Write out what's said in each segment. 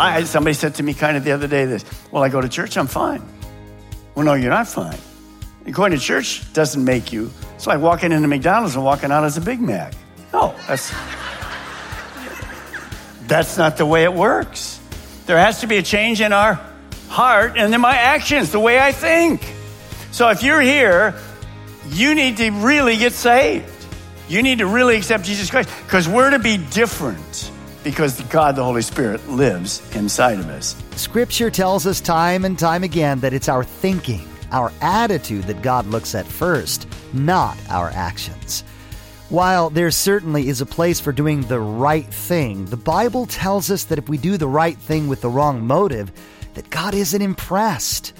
I, somebody said to me kind of the other day this, well, I go to church, I'm fine. Well, no, you're not fine. Going to church doesn't make you. It's like walking into McDonald's and walking out as a Big Mac. No, that's, that's not the way it works. There has to be a change in our heart and in my actions, the way I think. So if you're here, you need to really get saved. You need to really accept Jesus Christ because we're to be different because God, the Holy Spirit, lives inside of us. Scripture tells us time and time again that it's our thinking, our attitude that God looks at first, not our actions. While there certainly is a place for doing the right thing, the Bible tells us that if we do the right thing with the wrong motive, that God isn't impressed.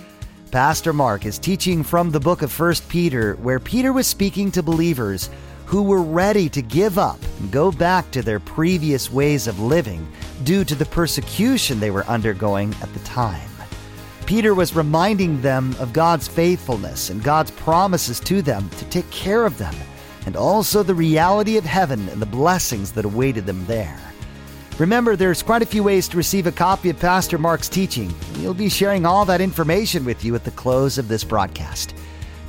Pastor Mark is teaching from the book of 1 Peter, where Peter was speaking to believers who were ready to give up and go back to their previous ways of living due to the persecution they were undergoing at the time. Peter was reminding them of God's faithfulness and God's promises to them to take care of them, and also the reality of heaven and the blessings that awaited them there. Remember, there's quite a few ways to receive a copy of Pastor Mark's teaching. We'll be sharing all that information with you at the close of this broadcast.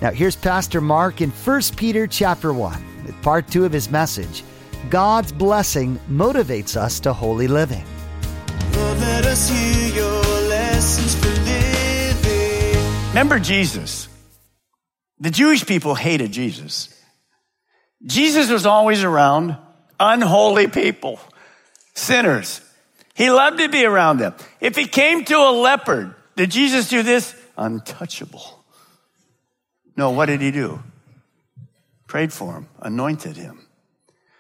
Now, here's Pastor Mark in 1 Peter chapter 1 with part 2 of his message. God's blessing motivates us to holy living. Lord. Remember Jesus. The Jewish people hated Jesus. Jesus was always around unholy people, sinners. He loved to be around them. If he came to a leopard, did Jesus do this? Untouchable. No, what did he do? Prayed for him, anointed him.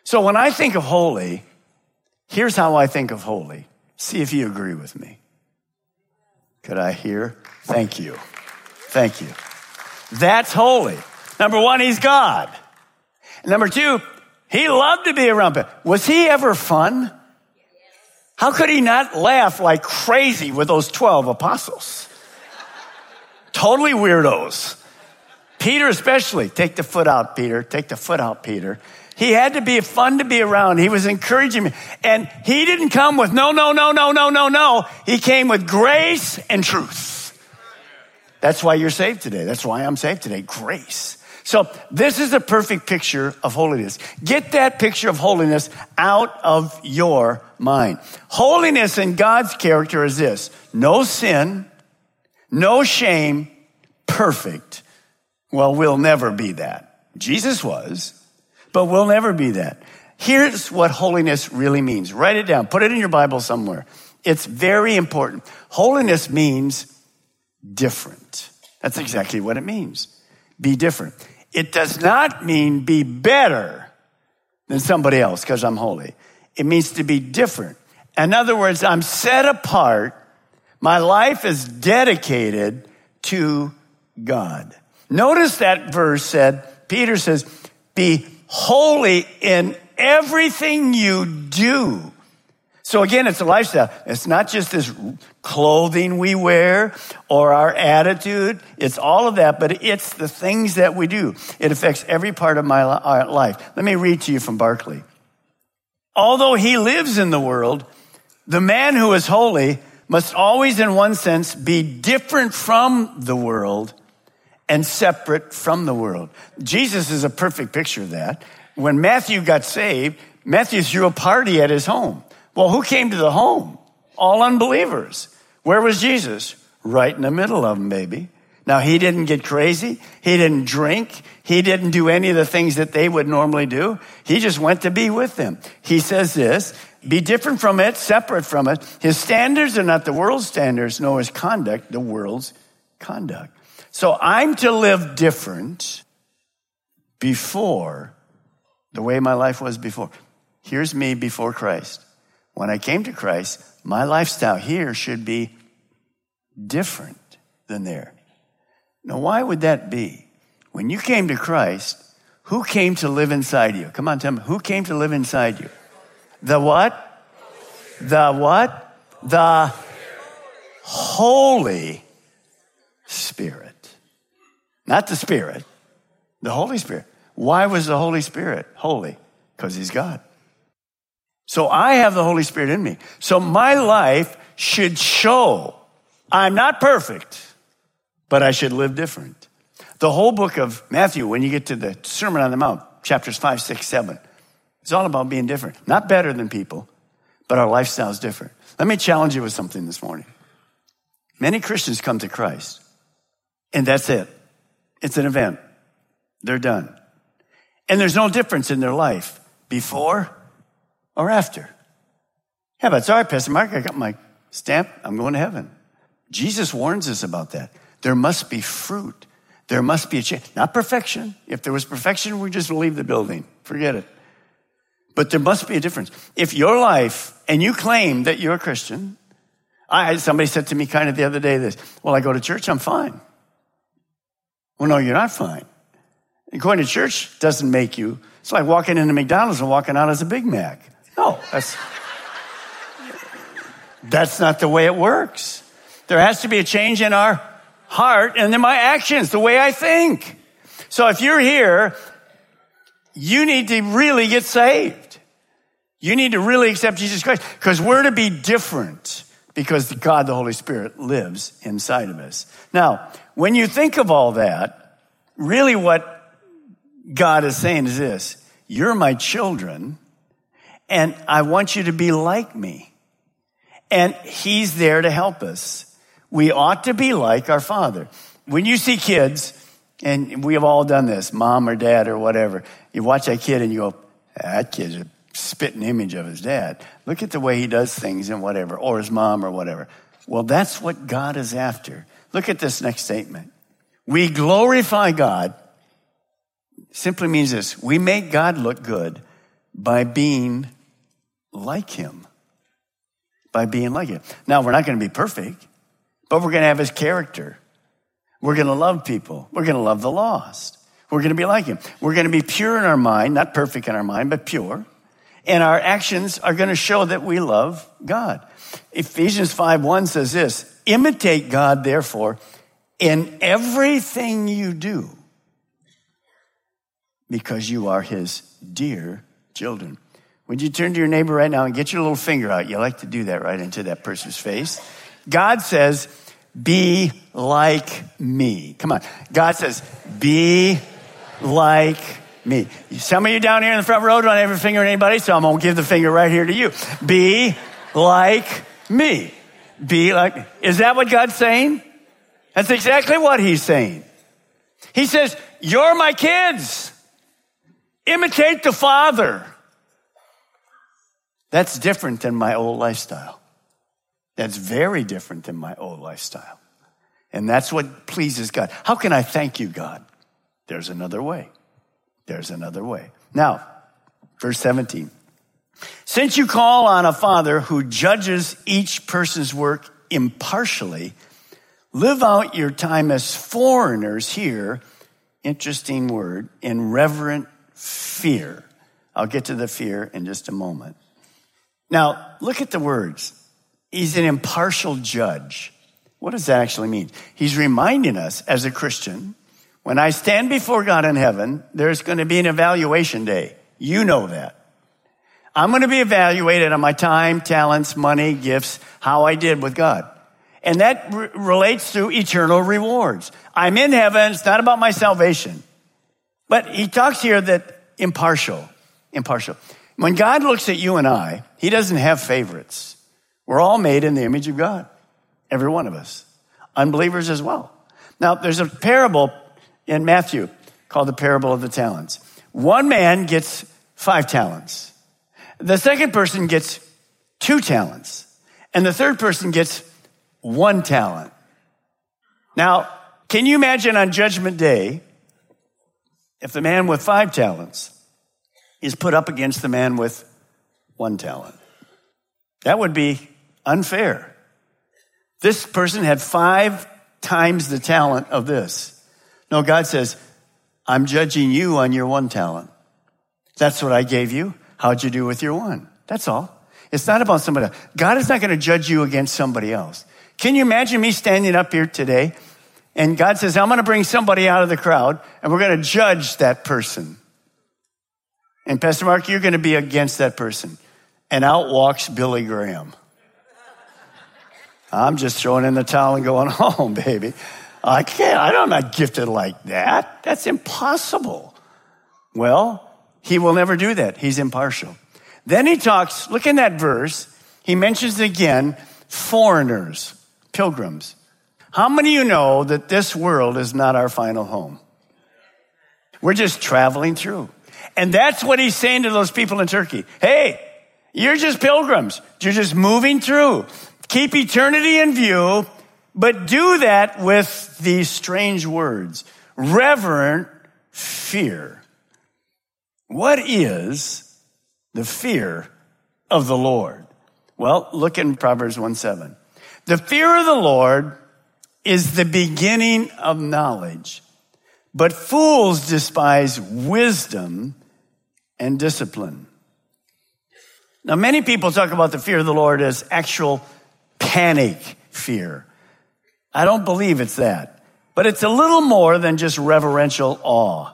So when I think of holy, here's how I think of holy. See if you agree with me. Could I hear? Thank you. Thank you. That's holy. Number one, he's God. Number two, he loved to be around people. Was he ever fun? How could he not laugh like crazy with those 12 apostles? totally weirdos. Peter, especially. Take the foot out, Peter. Take the foot out, Peter. He had to be fun to be around. He was encouraging me. And he didn't come with no, no, no, no, no, no, no. He came with grace and truth. That's why you're saved today. That's why I'm saved today. Grace. So this is a perfect picture of holiness. Get that picture of holiness out of your mind. Holiness in God's character is this. No sin, no shame, perfect. Well, we'll never be that. Jesus was, but we'll never be that. Here's what holiness really means. Write it down. Put it in your Bible somewhere. It's very important. Holiness means different. That's exactly what it means. Be different. It does not mean be better than somebody else because I'm holy. It means to be different. In other words, I'm set apart. My life is dedicated to God. Notice that verse said, Peter says, be holy in everything you do. So again, it's a lifestyle. It's not just this clothing we wear or our attitude. It's all of that, but it's the things that we do. It affects every part of my uh, life. Let me read to you from Barclay. Although he lives in the world, the man who is holy must always, in one sense, be different from the world and separate from the world. Jesus is a perfect picture of that. When Matthew got saved, Matthew threw a party at his home. Well, who came to the home? All unbelievers. Where was Jesus? Right in the middle of them, baby. Now, he didn't get crazy. He didn't drink. He didn't do any of the things that they would normally do. He just went to be with them. He says this, be different from it, separate from it. His standards are not the world's standards, nor his conduct the world's conduct. So I'm to live different before the way my life was before. Here's me before Christ. When I came to Christ, my lifestyle here should be different than there. Now, why would that be? When you came to Christ, who came to live inside you? Come on, tell me, who came to live inside you? The what? The what? The Holy Spirit. Not the Spirit, the Holy Spirit. Why was the Holy Spirit holy? Because He's God. So I have the Holy Spirit in me. So my life should show I'm not perfect but I should live different. The whole book of Matthew, when you get to the Sermon on the Mount, chapters five, six, seven, it's all about being different. Not better than people, but our lifestyle is different. Let me challenge you with something this morning. Many Christians come to Christ, and that's it. It's an event. They're done. And there's no difference in their life before or after. Yeah, but sorry, Pastor Mark, I got my stamp. I'm going to heaven. Jesus warns us about that. There must be fruit. There must be a change. Not perfection. If there was perfection, we just leave the building. Forget it. But there must be a difference. If your life, and you claim that you're a Christian, I, somebody said to me kind of the other day this, well, I go to church, I'm fine. Well, no, you're not fine. going to church doesn't make you, it's like walking into McDonald's and walking out as a Big Mac. No, that's, that's not the way it works. There has to be a change in our heart and then my actions, the way I think. So if you're here, you need to really get saved. You need to really accept Jesus Christ because we're to be different because God, the Holy Spirit, lives inside of us. Now, when you think of all that, really what God is saying is this You're my children, and I want you to be like me. And He's there to help us we ought to be like our father. When you see kids, and we have all done this, mom or dad or whatever, you watch that kid and you go, that kid's a spitting image of his dad. Look at the way he does things and whatever, or his mom or whatever. Well, that's what God is after. Look at this next statement. We glorify God simply means this. We make God look good by being like him. By being like him. Now, we're not going to be perfect but we're going to have his character. We're going to love people. We're going to love the lost. We're going to be like him. We're going to be pure in our mind, not perfect in our mind, but pure. And our actions are going to show that we love God. Ephesians 5 1 says this imitate God, therefore, in everything you do, because you are his dear children. Would you turn to your neighbor right now and get your little finger out? You like to do that right into that person's face. God says, be like me. Come on. God says, be like me. Some of you down here in the front row don't have a finger in anybody, so I'm going to give the finger right here to you. Be like me. Be like, is that what God's saying? That's exactly what he's saying. He says, you're my kids. Imitate the father. That's different than my old lifestyle. That's very different than my old lifestyle. And that's what pleases God. How can I thank you, God? There's another way. There's another way. Now, verse 17. Since you call on a father who judges each person's work impartially, live out your time as foreigners here. Interesting word, in reverent fear. I'll get to the fear in just a moment. Now, look at the words. He's an impartial judge. What does that actually mean? He's reminding us as a Christian, when I stand before God in heaven, there's going to be an evaluation day. You know that. I'm going to be evaluated on my time, talents, money, gifts, how I did with God. And that re- relates to eternal rewards. I'm in heaven. It's not about my salvation. But he talks here that impartial, impartial. When God looks at you and I, he doesn't have favorites. We're all made in the image of God. Every one of us. Unbelievers as well. Now, there's a parable in Matthew called the parable of the talents. One man gets five talents. The second person gets two talents. And the third person gets one talent. Now, can you imagine on Judgment Day if the man with five talents is put up against the man with one talent? That would be unfair. This person had five times the talent of this. No, God says, I'm judging you on your one talent. That's what I gave you. How'd you do with your one? That's all. It's not about somebody else. God is not going to judge you against somebody else. Can you imagine me standing up here today and God says, I'm going to bring somebody out of the crowd and we're going to judge that person. And Pastor Mark, you're going to be against that person. And out walks Billy Graham. I'm just throwing in the towel and going home, baby. I can't, I'm not gifted like that. That's impossible. Well, he will never do that. He's impartial. Then he talks, look in that verse, he mentions again foreigners, pilgrims. How many of you know that this world is not our final home? We're just traveling through. And that's what he's saying to those people in Turkey. Hey, you're just pilgrims. You're just moving through. Keep eternity in view, but do that with these strange words. Reverent fear. What is the fear of the Lord? Well, look in Proverbs 1 7. The fear of the Lord is the beginning of knowledge, but fools despise wisdom and discipline. Now, many people talk about the fear of the Lord as actual panic fear. I don't believe it's that, but it's a little more than just reverential awe.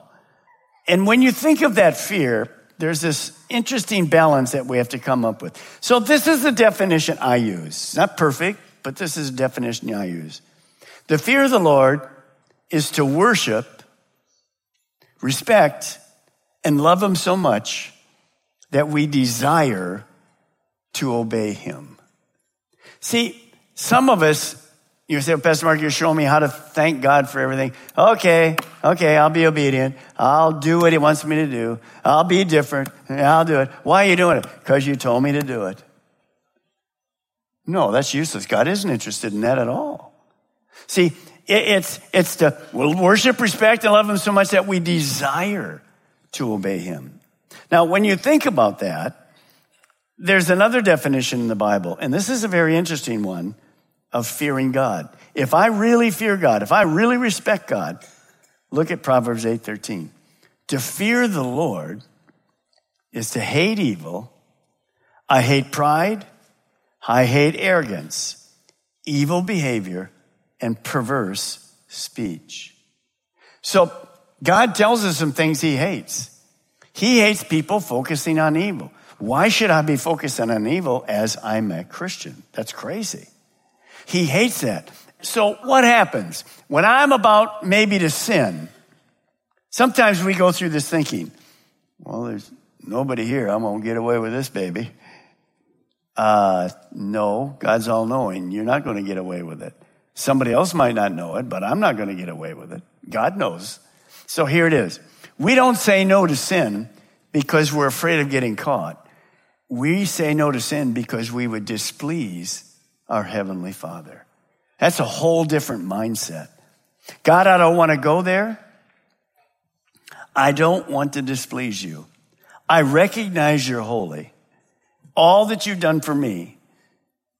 And when you think of that fear, there's this interesting balance that we have to come up with. So this is the definition I use. It's not perfect, but this is the definition I use. The fear of the Lord is to worship, respect, and love Him so much that we desire to obey Him. See, some of us, you say, Pastor Mark, you're showing me how to thank God for everything. Okay, okay, I'll be obedient. I'll do what He wants me to do. I'll be different. I'll do it. Why are you doing it? Because you told me to do it. No, that's useless. God isn't interested in that at all. See, it's, it's to worship, respect, and love Him so much that we desire to obey Him. Now, when you think about that, there's another definition in the Bible, and this is a very interesting one of fearing God. If I really fear God, if I really respect God, look at Proverbs 8:13. To fear the Lord is to hate evil. I hate pride. I hate arrogance, evil behavior, and perverse speech. So God tells us some things he hates. He hates people focusing on evil. Why should I be focusing on evil as I'm a Christian? That's crazy. He hates that. So what happens when I'm about maybe to sin? Sometimes we go through this thinking, well, there's nobody here. I'm going to get away with this baby. Uh, no, God's all knowing. You're not going to get away with it. Somebody else might not know it, but I'm not going to get away with it. God knows. So here it is. We don't say no to sin because we're afraid of getting caught. We say no to sin because we would displease our Heavenly Father. That's a whole different mindset. God, I don't want to go there. I don't want to displease you. I recognize you're holy. All that you've done for me,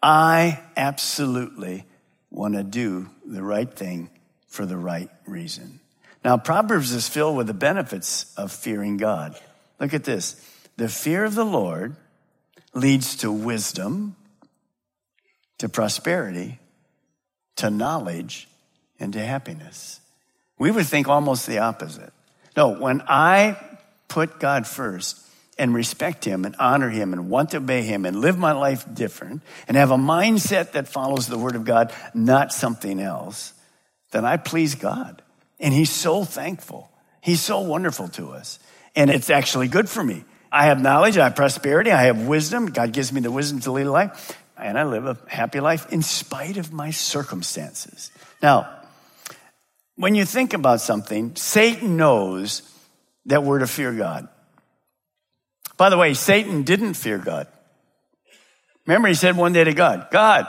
I absolutely want to do the right thing for the right reason. Now, Proverbs is filled with the benefits of fearing God. Look at this. The fear of the Lord leads to wisdom, to prosperity, to knowledge, and to happiness. We would think almost the opposite. No, when I put God first and respect Him and honor Him and want to obey Him and live my life different and have a mindset that follows the Word of God, not something else, then I please God. And He's so thankful. He's so wonderful to us. And it's actually good for me. I have knowledge, I have prosperity, I have wisdom. God gives me the wisdom to lead a life, and I live a happy life in spite of my circumstances. Now, when you think about something, Satan knows that we're to fear God. By the way, Satan didn't fear God. Remember, he said one day to God, God,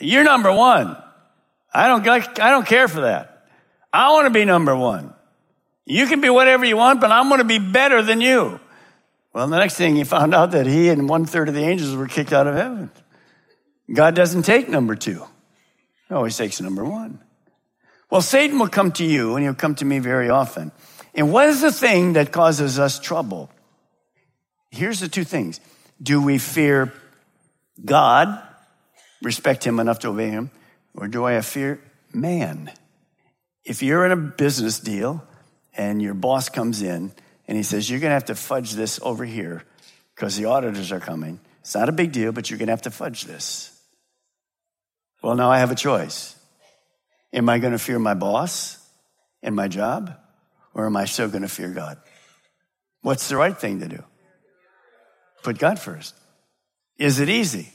you're number one. I don't, I don't care for that. I want to be number one. You can be whatever you want, but I'm going to be better than you. Well, the next thing he found out that he and one third of the angels were kicked out of heaven. God doesn't take number two. He always takes number one. Well, Satan will come to you and he'll come to me very often. And what is the thing that causes us trouble? Here's the two things. Do we fear God, respect him enough to obey him, or do I fear man? If you're in a business deal and your boss comes in and he says, You're going to have to fudge this over here because the auditors are coming. It's not a big deal, but you're going to have to fudge this. Well, now I have a choice. Am I going to fear my boss and my job, or am I still going to fear God? What's the right thing to do? Put God first. Is it easy?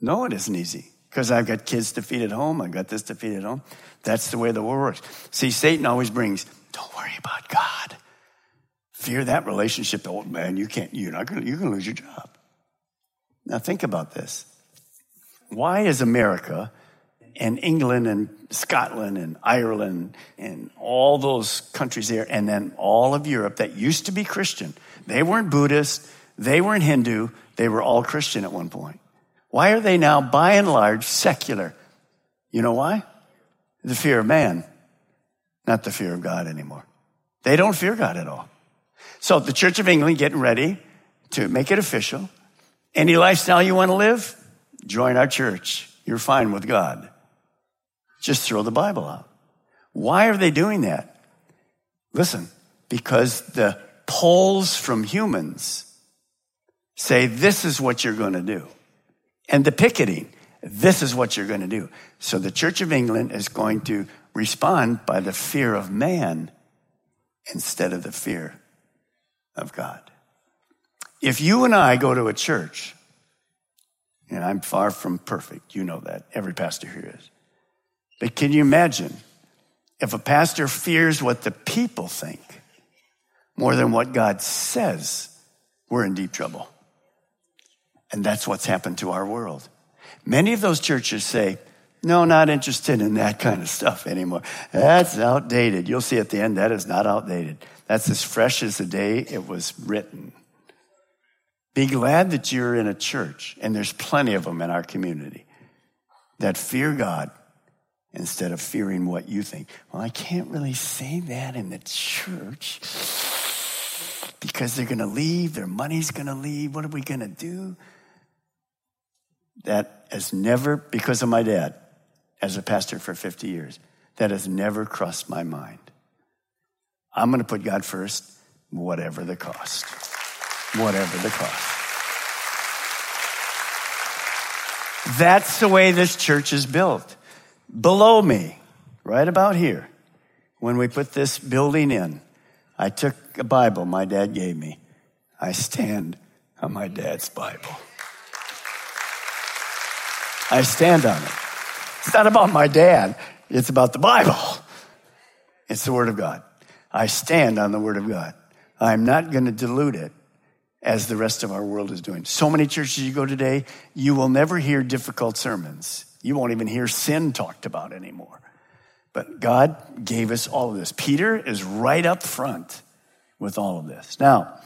No, it isn't easy because I've got kids to feed at home. I've got this to feed at home. That's the way the world works. See, Satan always brings, don't worry about God. Fear that relationship. old man, you can't, you're not to, you're to lose your job. Now think about this. Why is America and England and Scotland and Ireland and all those countries there, and then all of Europe that used to be Christian, they weren't Buddhist, they weren't Hindu, they were all Christian at one point. Why are they now, by and large, secular? You know why? The fear of man, not the fear of God anymore. They don't fear God at all. So the Church of England getting ready to make it official. Any lifestyle you want to live, join our church. You're fine with God. Just throw the Bible out. Why are they doing that? Listen, because the polls from humans say this is what you're going to do. And the picketing, this is what you're going to do. So the Church of England is going to respond by the fear of man instead of the fear of God. If you and I go to a church, and I'm far from perfect, you know that, every pastor here is. But can you imagine if a pastor fears what the people think more than what God says, we're in deep trouble. And that's what's happened to our world. Many of those churches say, no, not interested in that kind of stuff anymore. That's outdated. You'll see at the end, that is not outdated. That's as fresh as the day it was written. Be glad that you're in a church, and there's plenty of them in our community, that fear God instead of fearing what you think. Well, I can't really say that in the church because they're going to leave, their money's going to leave. What are we going to do? That has never, because of my dad, as a pastor for 50 years, that has never crossed my mind. I'm going to put God first, whatever the cost. Whatever the cost. That's the way this church is built. Below me, right about here, when we put this building in, I took a Bible my dad gave me. I stand on my dad's Bible. I stand on it. It's not about my dad, it's about the Bible. It's the Word of God. I stand on the Word of God. I'm not going to dilute it as the rest of our world is doing. So many churches you go today, you will never hear difficult sermons. You won't even hear sin talked about anymore. But God gave us all of this. Peter is right up front with all of this. Now,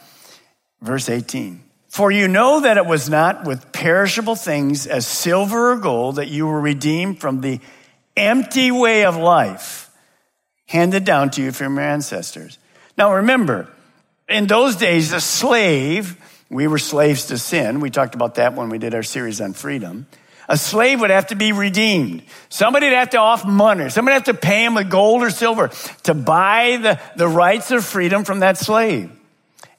verse 18. For you know that it was not with perishable things as silver or gold that you were redeemed from the empty way of life handed down to you from your ancestors. Now remember, in those days, a slave, we were slaves to sin. We talked about that when we did our series on freedom. A slave would have to be redeemed. Somebody would have to offer money. Somebody would have to pay him with gold or silver to buy the, the rights of freedom from that slave.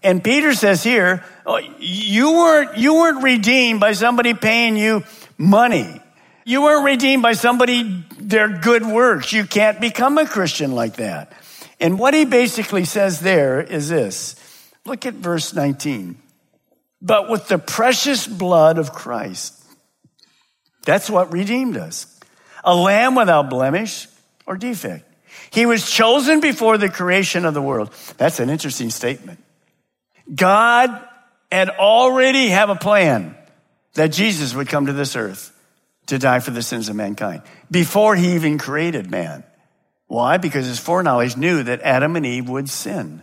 And Peter says here, oh, you weren't, you weren't redeemed by somebody paying you money. You weren't redeemed by somebody, their good works. You can't become a Christian like that. And what he basically says there is this. Look at verse 19. But with the precious blood of Christ. That's what redeemed us. A lamb without blemish or defect. He was chosen before the creation of the world. That's an interesting statement. God had already have a plan that Jesus would come to this earth to die for the sins of mankind before he even created man. Why? Because his foreknowledge knew that Adam and Eve would sin.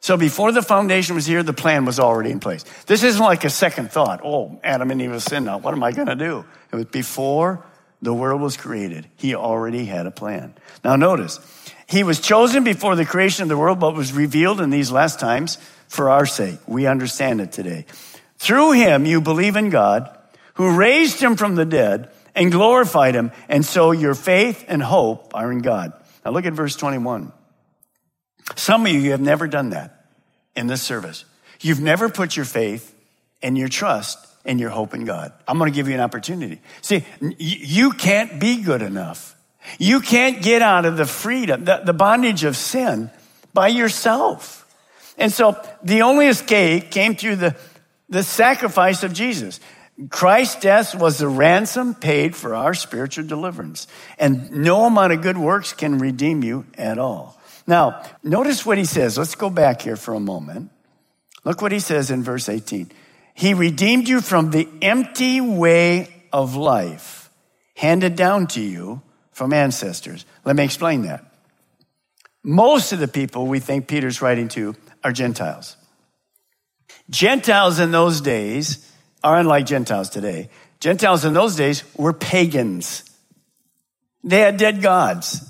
So before the foundation was here, the plan was already in place. This isn't like a second thought. Oh, Adam and Eve have sinned now. What am I going to do? It was before the world was created. He already had a plan. Now notice, he was chosen before the creation of the world, but was revealed in these last times for our sake. We understand it today. Through him, you believe in God, who raised him from the dead and glorified him. And so your faith and hope are in God. Now look at verse 21. Some of you have never done that in this service. You've never put your faith and your trust and your hope in God. I'm going to give you an opportunity. See, you can't be good enough. You can't get out of the freedom, the, bondage of sin by yourself. And so the only escape came through the, the sacrifice of Jesus. Christ's death was the ransom paid for our spiritual deliverance. And no amount of good works can redeem you at all. Now, notice what he says. Let's go back here for a moment. Look what he says in verse 18. He redeemed you from the empty way of life handed down to you from ancestors. Let me explain that. Most of the people we think Peter's writing to are Gentiles. Gentiles in those days are unlike Gentiles today. Gentiles in those days were pagans. They had dead gods.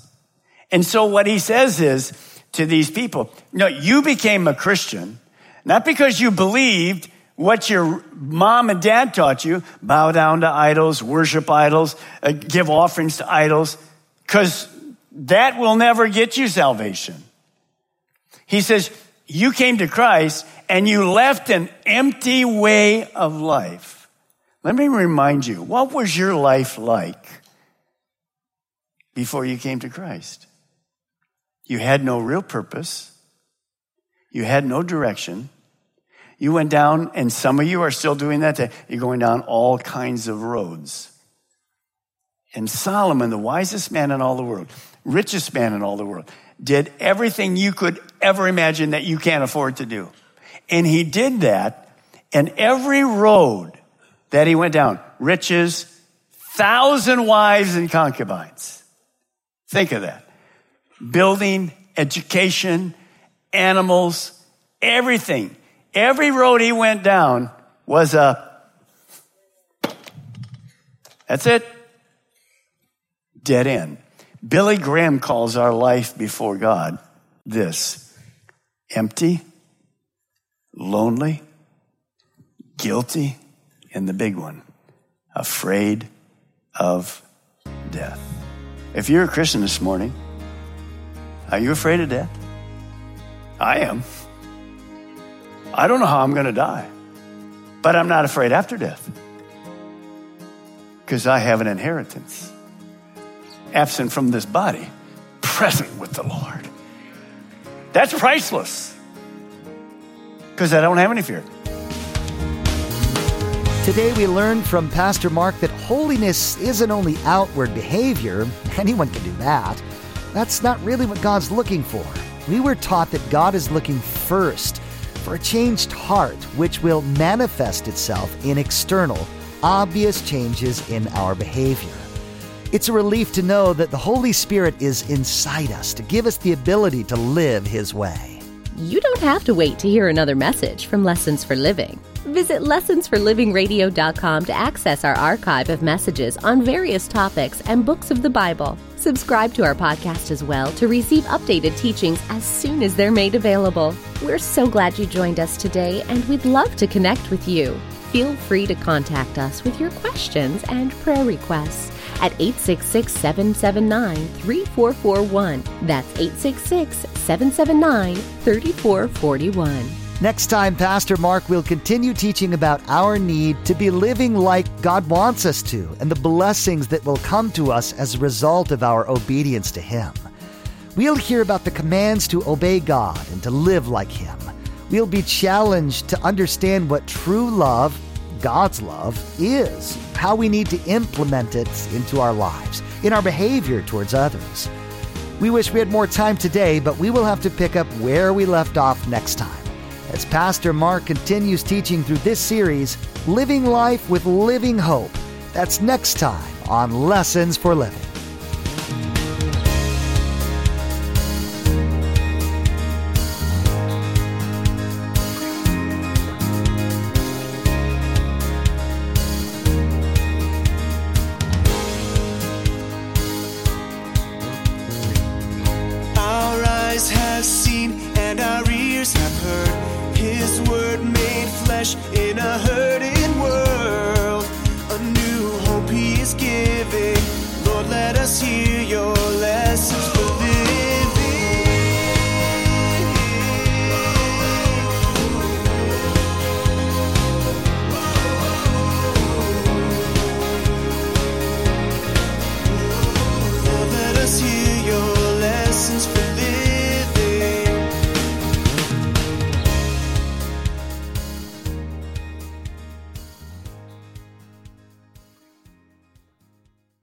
And so what he says is to these people, no, you became a Christian, not because you believed what your mom and dad taught you, bow down to idols, worship idols, uh, give offerings to idols, because that will never get you salvation. He says, you came to Christ and you left an empty way of life. Let me remind you, what was your life like before you came to Christ? You had no real purpose. You had no direction. You went down, and some of you are still doing that. You're going down all kinds of roads. And Solomon, the wisest man in all the world, richest man in all the world, did everything you could ever imagine that you can't afford to do. And he did that, and every road that he went down, riches, thousand wives and concubines. Think of that. Building, education, animals, everything. Every road he went down was a, that's it, dead end. Billy Graham calls our life before God this empty, lonely, guilty, and the big one, afraid of death. If you're a Christian this morning, are you afraid of death? I am. I don't know how I'm going to die, but I'm not afraid after death because I have an inheritance absent from this body, present with the Lord. That's priceless because I don't have any fear. Today, we learned from Pastor Mark that holiness isn't only outward behavior, anyone can do that. That's not really what God's looking for. We were taught that God is looking first for a changed heart, which will manifest itself in external, obvious changes in our behavior. It's a relief to know that the Holy Spirit is inside us to give us the ability to live His way. You don't have to wait to hear another message from Lessons for Living. Visit lessonsforlivingradio.com to access our archive of messages on various topics and books of the Bible. Subscribe to our podcast as well to receive updated teachings as soon as they're made available. We're so glad you joined us today, and we'd love to connect with you. Feel free to contact us with your questions and prayer requests at 866 779 3441. That's 866 779 3441. Next time, Pastor Mark will continue teaching about our need to be living like God wants us to and the blessings that will come to us as a result of our obedience to Him. We'll hear about the commands to obey God and to live like Him. We'll be challenged to understand what true love, God's love, is, how we need to implement it into our lives. in our behavior towards others. We wish we had more time today, but we will have to pick up where we left off next time. As Pastor Mark continues teaching through this series, Living Life with Living Hope. That's next time on Lessons for Living. In a hurting